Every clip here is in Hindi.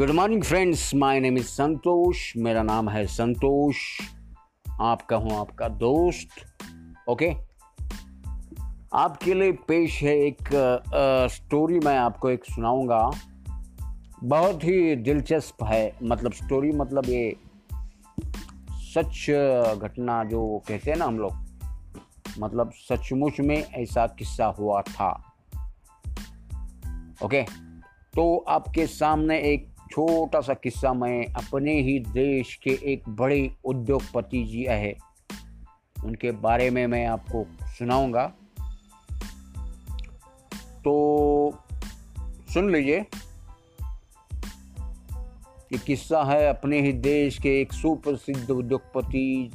Good morning friends my name is Santosh मेरा नाम है संतोष आपका हूँ आपका दोस्त. ओके आपके लिए पेश है एक स्टोरी मैं आपको एक सुनाऊँगा. बहुत ही दिलचस्प है. मतलब स्टोरी मतलब ये सच घटना जो कहते हैं ना हम लोग. मतलब सचमुच में ऐसा किस्सा हुआ था. ओके तो आपके सामने एक छोटा सा किस्सा मैं अपने ही देश के एक बड़े उद्योगपति जी है। उनके बारे में मैं आपको सुनाऊँगा। तो सुन लीजिए। ये किस्सा है अपने ही देश के एक सुप्रसिद्ध उद्योगपति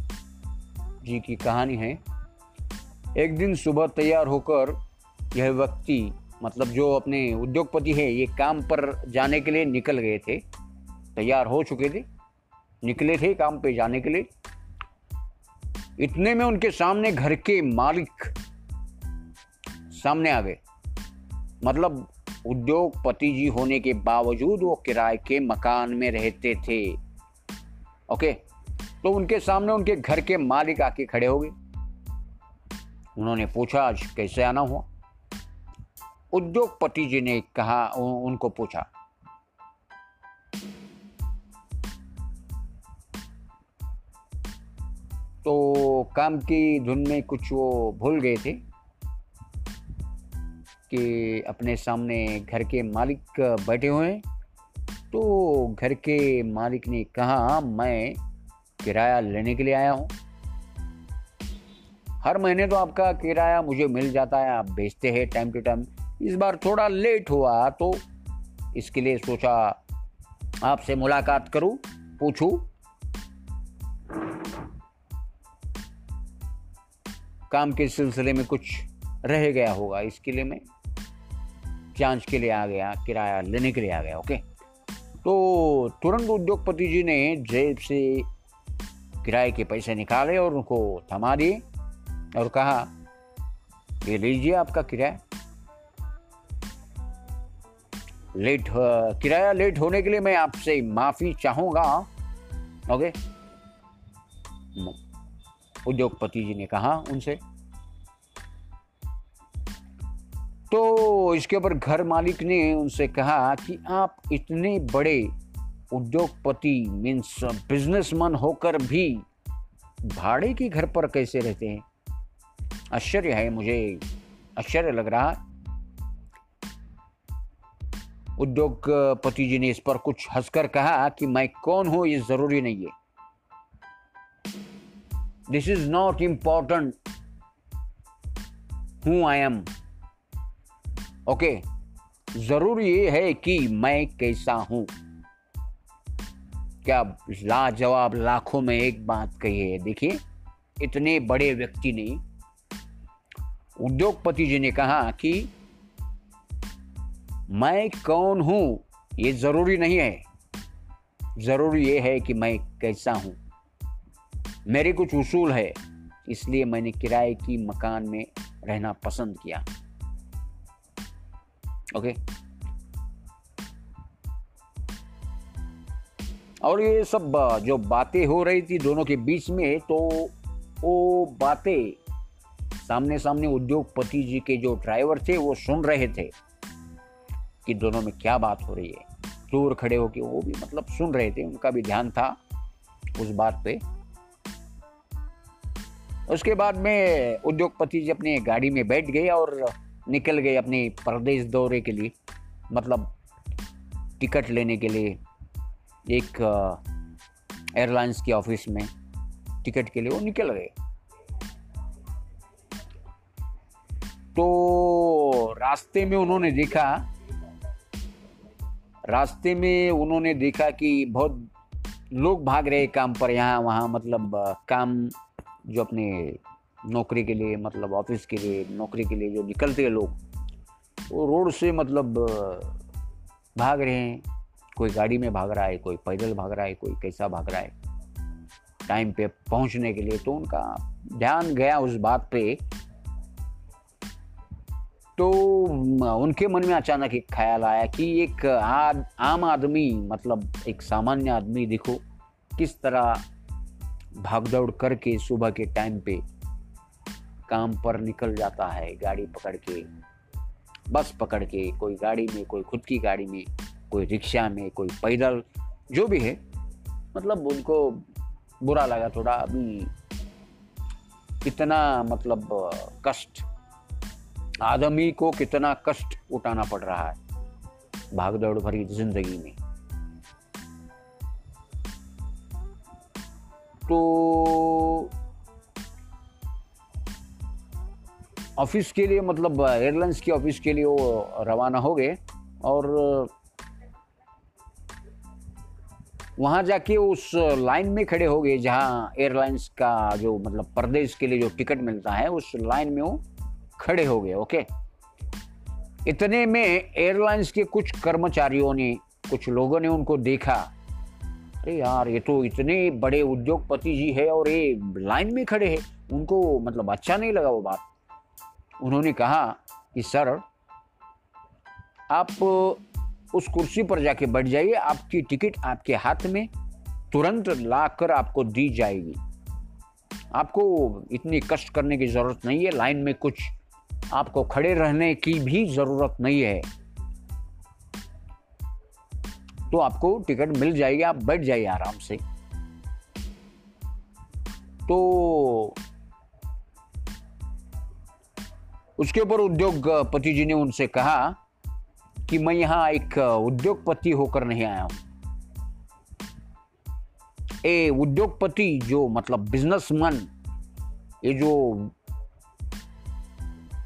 जी की कहानी है। एक दिन सुबह तैयार होकर यह व्यक्ति मतलब जो अपने उद्योगपति है, ये काम पर जाने के लिए निकल गए थे, तैयार हो चुके थे, निकले थे काम पे जाने के लिए। इतने में उनके सामने घर के मालिक सामने आ गए। मतलब उद्योगपति जी होने के बावजूद वो किराए के मकान में रहते थे। ओके? तो उनके सामने उनके घर के मालिक आके खड़े हो गए। उन्होंने पूछा, आज कैसे आना हुआ? उद्योगपति जी ने कहा उनको पूछा तो काम की धुन में कुछ वो भूल गए थे कि अपने सामने घर के मालिक बैठे हुए हैं? तो घर के मालिक ने कहा, मैं किराया लेने के लिए आया हूँ। हर महीने तो आपका किराया मुझे मिल जाता है, आप बेचते हैं टाइम टू टाइम। इस बार थोड़ा लेट हुआ तो इसके लिए सोचा आपसे मुलाकात करूँ, पूछूँ। काम के सिलसिले में कुछ रह गया होगा, इसके लिए मैं जाँच के लिए आ गया, किराया लेने के लिए आ गया, ओके? तो तुरंत उद्योगपति जी ने जेब से किराए के पैसे निकाले और उनको थमा दिए और कहा, ये लीजिए आपका किराया। लेट किराया लेट होने के लिए मैं आपसे माफ़ी चाहूँगा। ओके उद्योगपति जी ने कहा उनसे। तो इसके ऊपर घर मालिक ने उनसे कहा कि आप इतने बड़े उद्योगपति मीन्स बिजनेसमैन होकर भी भाड़े के घर पर कैसे रहते हैं? आश्चर्य है मुझे। आश्चर्य लग रहा उद्योगपति जी ने इस पर कुछ हंसकर कहा कि मैं कौन हूँ, ये ज़रूरी नहीं है। दिस इज़ नॉट इंपॉर्टेंट हूँ आई एम ओके ज़रूरी ये है कि मैं कैसा हूँ। क्या लाजवाब लाखों में एक बात कही है? देखिए, इतने बड़े व्यक्ति ने उद्योगपति जी ने कहा कि मैं कौन हूँ? ये ज़रूरी नहीं है। ज़रूरी ये है कि मैं कैसा हूँ। मेरे कुछ उसूल है, इसलिए मैंने किराए की मकान में रहना पसंद किया। ओके? और ये सब, जो बातें हो रही थी दोनों के बीच में तो वो बातें सामने सामने उद्योगपति जी के जो ड्राइवर थे, वो सुन रहे थे। कि दोनों में क्या बात हो रही है। दूर खड़े होकर वो भी मतलब सुन रहे थे, उनका भी ध्यान था उस बात पे। उसके बाद में उद्योगपति जी अपने गाड़ी में बैठ गए और निकल गए अपने प्रदेश दौरे के लिए मतलब टिकट लेने के लिए एक एयरलाइंस के ऑफ़िस में टिकट के लिए वो निकल गए। तो रास्ते में उन्होंने देखा रास्ते में उन्होंने देखा कि बहुत लोग भाग रहे काम पर। यहाँ, वहाँ मतलब काम जो अपने नौकरी के लिए मतलब ऑफ़िस के लिए, नौकरी के लिए जो निकलते हैं लोग, वो रोड से मतलब भाग रहे हैं। कोई गाड़ी में भाग रहा है, कोई पैदल भाग रहा है, कोई कैसा भाग रहा है। टाइम पे पहुँचने के लिए तो उनका ध्यान गया उस बात पे तो उनके मन में अचानक एक ख्याल आया कि एक आद, आम आदमी मतलब एक सामान्य आदमी देखो किस तरह भागदौड़ करके सुबह के टाइम पे काम पर निकल जाता है गाड़ी पकड़ के बस पकड़ के कोई गाड़ी में कोई खुद की गाड़ी में कोई रिक्शा में कोई पैदल जो भी है मतलब उनको बुरा लगा थोड़ा अभी कितना मतलब कष्ट आदमी को कितना कष्ट उठाना पड़ रहा है भागदौड़ भरी ज़िंदगी में। तो ऑफ़िस के लिए मतलब एयरलाइंस के ऑफ़िस के लिए वो रवाना हो गए और वहाँ जाके उस लाइन में खड़े हो गए जहाँ एयरलाइंस का जो मतलब प्रदेश के लिए जो टिकट मिलता है, उस लाइन में वो खड़े हो गए ओके इतने में एयरलाइंस के कुछ कर्मचारियों ने, कुछ लोगों ने उनको देखा। अरे यार, ये तो इतने बड़े उद्योगपति जी है और ये लाइन में खड़े हैं। उनको मतलब अच्छा नहीं लगा वो बात। उन्होंने कहा कि, सर, आप उस कुर्सी पर जाके बैठ जाइए। आपकी टिकट आपके हाथ में, तुरंत लाकर आपको दी जाएगी। आपको इतनी कष्ट करने की ज़रूरत नहीं है। लाइन में कुछ आपको खड़े रहने की भी ज़रूरत नहीं है। तो आपको टिकट मिल जाएगी, आप बैठ जाइए आराम से। तो उसके ऊपर उद्योगपति जी ने उनसे कहा कि मैं यहाँ एक उद्योगपति होकर नहीं आया हूँ। ए, उद्योगपति जो मतलब बिजनेसमैन ये जो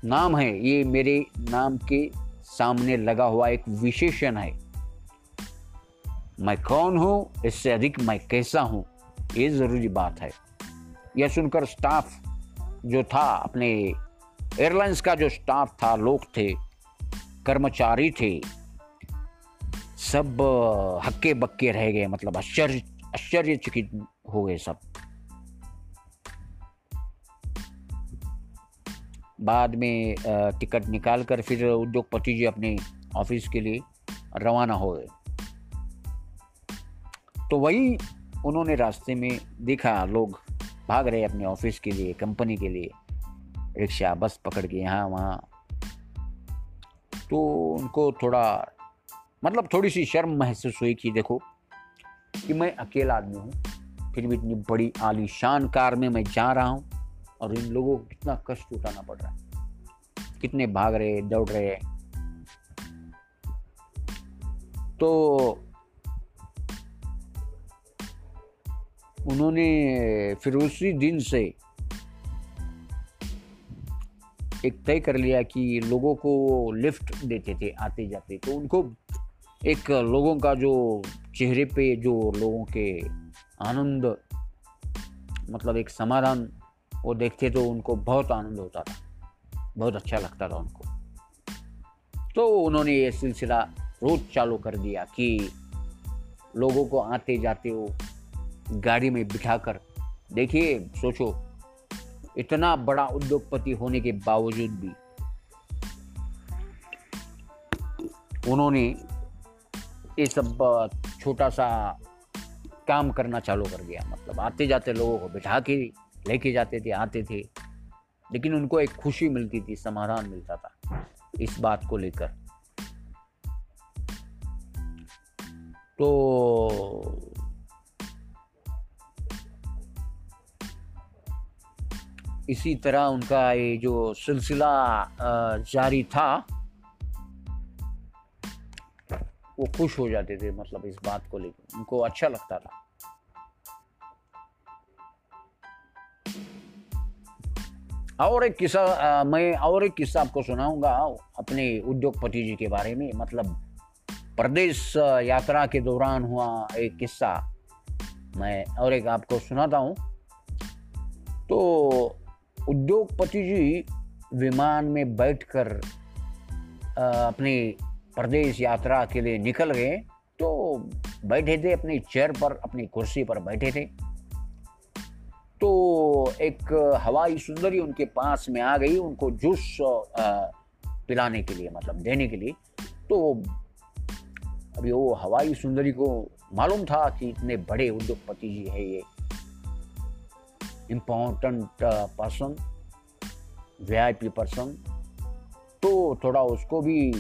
नाम है, ये मेरे नाम के सामने लगा हुआ एक विशेषण है। मैं कौन हूँ, इससे अधिक मैं कैसा हूँ, ये ज़रूरी बात है। यह सुनकर स्टाफ जो था, अपने एयरलाइंस का जो स्टाफ था, लोग थे, कर्मचारी थे, सब हक्के बक्के रह गए मतलब आश्चर्य, आश्चर्यचकित हो गए सब। बाद में टिकट निकाल कर फिर उद्योगपति जी अपने ऑफ़िस के लिए रवाना हो गए। तो वही उन्होंने रास्ते में देखा, लोग भाग रहे अपने ऑफ़िस के लिए, कंपनी के लिए। रिक्शा, बस पकड़ के यहाँ, वहाँ। तो उनको थोड़ा मतलब थोड़ी सी शर्म महसूस हुई कि देखो, कि मैं अकेला आदमी हूँ, फिर भी इतनी बड़ी आलीशान कार में मैं जा रहा हूँ। और इन लोगों को कितना कष्ट उठाना पड़ रहा है। कितने भाग रहे, दौड़ रहे तो उन्होंने फिर उसी दिन से एक तय कर लिया कि लोगों को लिफ्ट देते थे, आते जाते। तो उनको एक लोगों का जो चेहरे पे जो लोगों के आनंद मतलब एक समाधान वो देखते तो उनको बहुत आनंद होता था। बहुत अच्छा लगता था उनको। तो उन्होंने ये सिलसिला रोज चालू कर दिया कि लोगों को आते जाते वो गाड़ी में बिठाकर, देखिए, सोचो, इतना बड़ा उद्योगपति होने के बावजूद भी उन्होंने ये सब छोटा सा काम करना चालू कर दिया। मतलब आते जाते लोगों को बिठा के लेके जाते थे, आते थे। लेकिन उनको एक खुशी मिलती थी, समाधान मिलता था इस बात को लेकर। तो इसी तरह उनका ये जो सिलसिला जारी था, वो खुश हो जाते थे मतलब इस बात को लेकर। उनको अच्छा लगता था। और एक किस्सा मैं और एक किस्सा आपको सुनाऊँगा अपने उद्योगपति जी के बारे में। मतलब प्रदेश यात्रा के दौरान हुआ एक किस्सा। मैं और एक आपको सुनाता हूँ। तो उद्योगपति जी विमान में बैठकर अपनी प्रदेश यात्रा के लिए निकल गए। तो बैठे थे अपनी चेयर पर, अपनी कुर्सी पर बैठे थे। तो एक हवाई सुंदरी उनके पास में आ गई उनको जूस पिलाने के लिए मतलब देने के लिए। तो अभी वो हवाई सुंदरी को मालूम था कि इतने बड़े उद्योगपति जी है ये। इम्पोर्टेंट पर्सन वी पर्सन तो थोड़ा उसको भी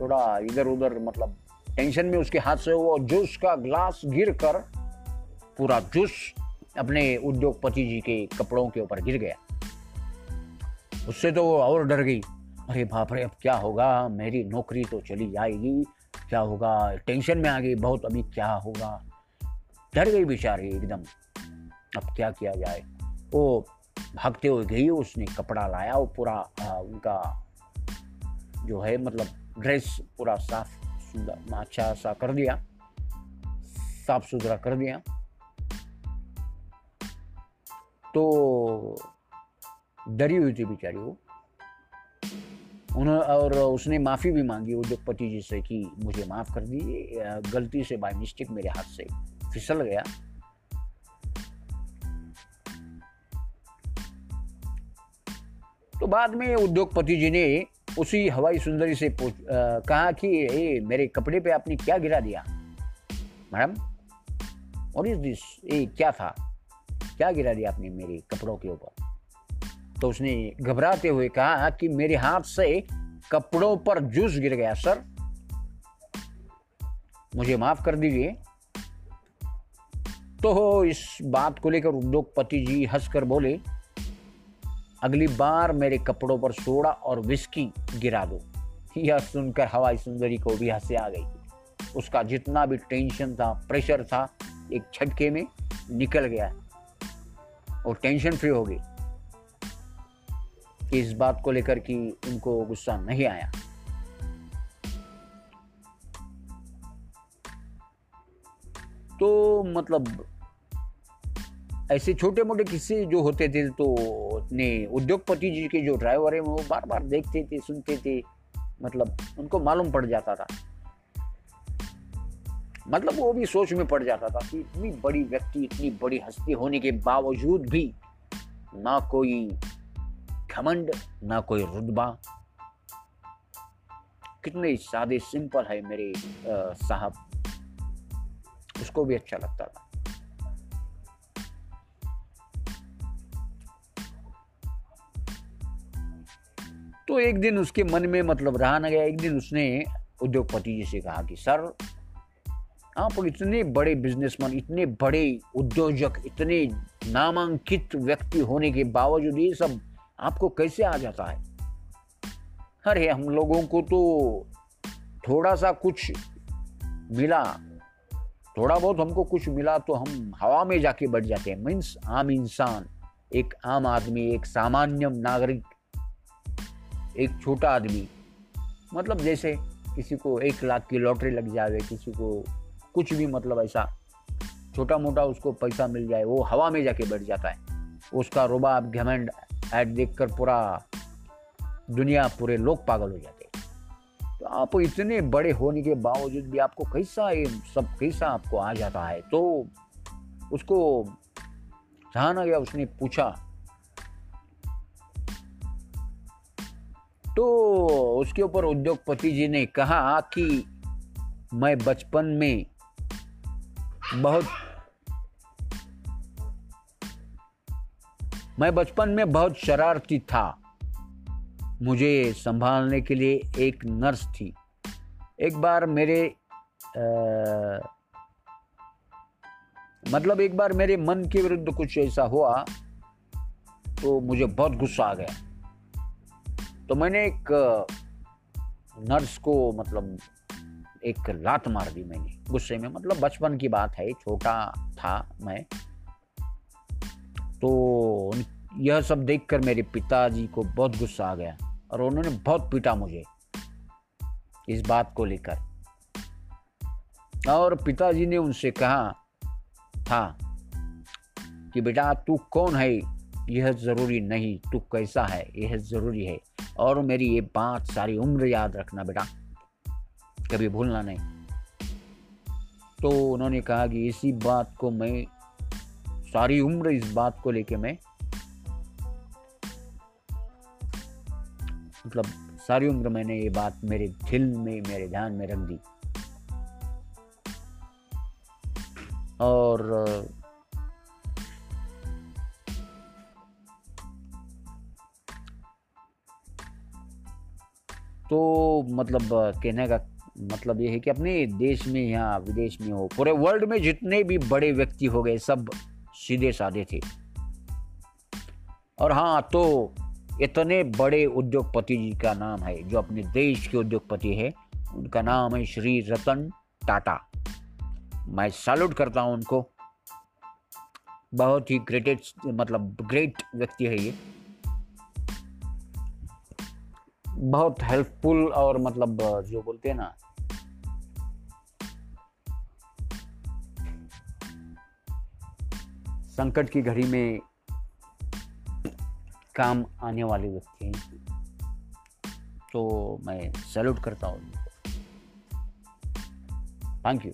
थोड़ा इधर उधर मतलब टेंशन में उसके हाथ से वो जूस का ग्लास गिर कर पूरा जूस अपने उद्योगपति जी के कपड़ों के ऊपर गिर गया। उससे तो वो और डर गई। अरे बाप रे, अब क्या होगा? मेरी नौकरी तो चली जाएगी। क्या होगा? टेंशन में आ गई। बहुत अभी क्या होगा? डर गई बेचारी एकदम। अब क्या किया जाए? वो भागते हुए गई। उसने कपड़ा लाया। वो पूरा उनका जो है मतलब ड्रेस पूरा साफ़ सुंदर अच्छा सा कर दिया। साफ़ सुथरा कर दिया। तो डरी हुई थी बेचारी वो। उन्होंने और उसने माफ़ी भी मांगी उद्योगपति जी से कि मुझे माफ़ कर दीजिए गलती से बाय मिस्टेक मेरे हाथ से फिसल गया। तो बाद में उद्योगपति जी ने उसी हवाई सुंदरी से पूछ कहा कि, ए, मेरे कपड़े पे आपने क्या गिरा दिया? मैडम और इज़ दिस ए, क्या था? क्या गिरा दिया आपने मेरे कपड़ों के ऊपर? तो उसने घबराते हुए कहा कि मेरे हाथ से कपड़ों पर जूस गिर गया, सर। मुझे माफ़ कर दीजिए। तो इस बात को लेकर उद्योगपति जी हंसकर बोले, अगली बार मेरे कपड़ों पर सोडा और विस्की गिरा दो। यह सुनकर हवाई सुंदरी को भी हँसी आ गई। उसका जितना भी टेंशन था प्रेशर था, एक झटके में निकल गया। और टेंशन फ्री हो गई कि इस बात को लेकर कि उनको गुस्सा नहीं आया। तो मतलब ऐसे छोटे मोटे किस्से जो होते थे तो अपने उद्योगपति जी के जो ड्राइवर है, वो बार बार देखते थे, सुनते थे। मतलब उनको मालूम पड़ जाता था। मतलब वो भी सोच में पड़ जाता था कि इतनी बड़ी व्यक्ति, इतनी बड़ी हस्ती होने के बावजूद भी ना कोई घमंड, ना कोई रुतबा। कितने सादे सिंपल है मेरे साहब। उसको भी अच्छा लगता था। तो एक दिन उसके मन में मतलब रहा ना गया। एक दिन उसने उद्योगपति जी से कहा कि, सर आप इतने बड़े बिजनेसमैन इतने बड़े उद्योजक, इतने नामांकित व्यक्ति होने के बावजूद ये सब आपको कैसे आ जाता है? अरे, हम लोगों को तो थोड़ा सा कुछ मिला। थोड़ा बहुत हमको कुछ मिला तो हम हवा में जाके बैठ जाते हैं। मीन्स आम इंसान, एक आम आदमी, एक सामान्य नागरिक, एक छोटा आदमी। मतलब जैसे किसी को एक लाख की लॉटरी लग जावे, किसी को कुछ भी मतलब ऐसा छोटा मोटा उसको पैसा मिल जाए, वो हवा में जाके बैठ जाता है। उसका रुबाब, घमंड ऐड देखकर पूरा दुनिया, पूरे लोग पागल हो जाते तो आप इतने बड़े होने के बावजूद भी आपको कैसा ये सब, कैसा आपको आ जाता है? तो उसको सहाना गया उसने पूछा? तो उसके ऊपर उद्योगपति जी ने कहा कि मैं बचपन में बहुत मैं बचपन में बहुत शरारती था। मुझे संभालने के लिए एक नर्स थी। एक बार मेरे आ, मतलब एक बार मेरे मन के विरुद्ध कुछ ऐसा हुआ तो मुझे बहुत गुस्सा आ गया। तो मैंने एक नर्स को मतलब एक लात मार दी मैंने। गुस्से में मतलब बचपन की बात है, छोटा था मैं। तो यह सब देखकर मेरे पिताजी को बहुत गुस्सा आ गया और उन्होंने बहुत पीटा मुझे इस बात को लेकर। और पिताजी ने उनसे कहा था कि बेटा, तू कौन है? यह ज़रूरी नहीं, तू कैसा है? यह ज़रूरी है। और मेरी ये बात सारी उम्र याद रखना बेटा। कभी भूलना नहीं। तो उन्होंने कहा कि इसी बात को मैं, सारी उम्र इस बात को लेके मैं मतलब सारी उम्र मैंने ये बात मेरे दिल में, मेरे ध्यान में रख दी। और तो मतलब कहने का मतलब ये है कि अपने देश में या विदेश में हो, पूरे वर्ल्ड में जितने भी बड़े व्यक्ति हो गए, सब सीधे साधे थे। और हाँ तो इतने बड़े उद्योगपति जी का नाम है, जो अपने देश के उद्योगपति है, उनका नाम है श्री रतन टाटा। मैं सैल्यूट करता हूँ उनको। बहुत ही ग्रेटेस्ट मतलब ग्रेट व्यक्ति है ये। बहुत हेल्पफुल और मतलब जो बोलते हैं ना संकट की घड़ी में काम आने वाले व्यक्ति हैं। तो मैं सैल्यूट करता हूँ थैंक यू।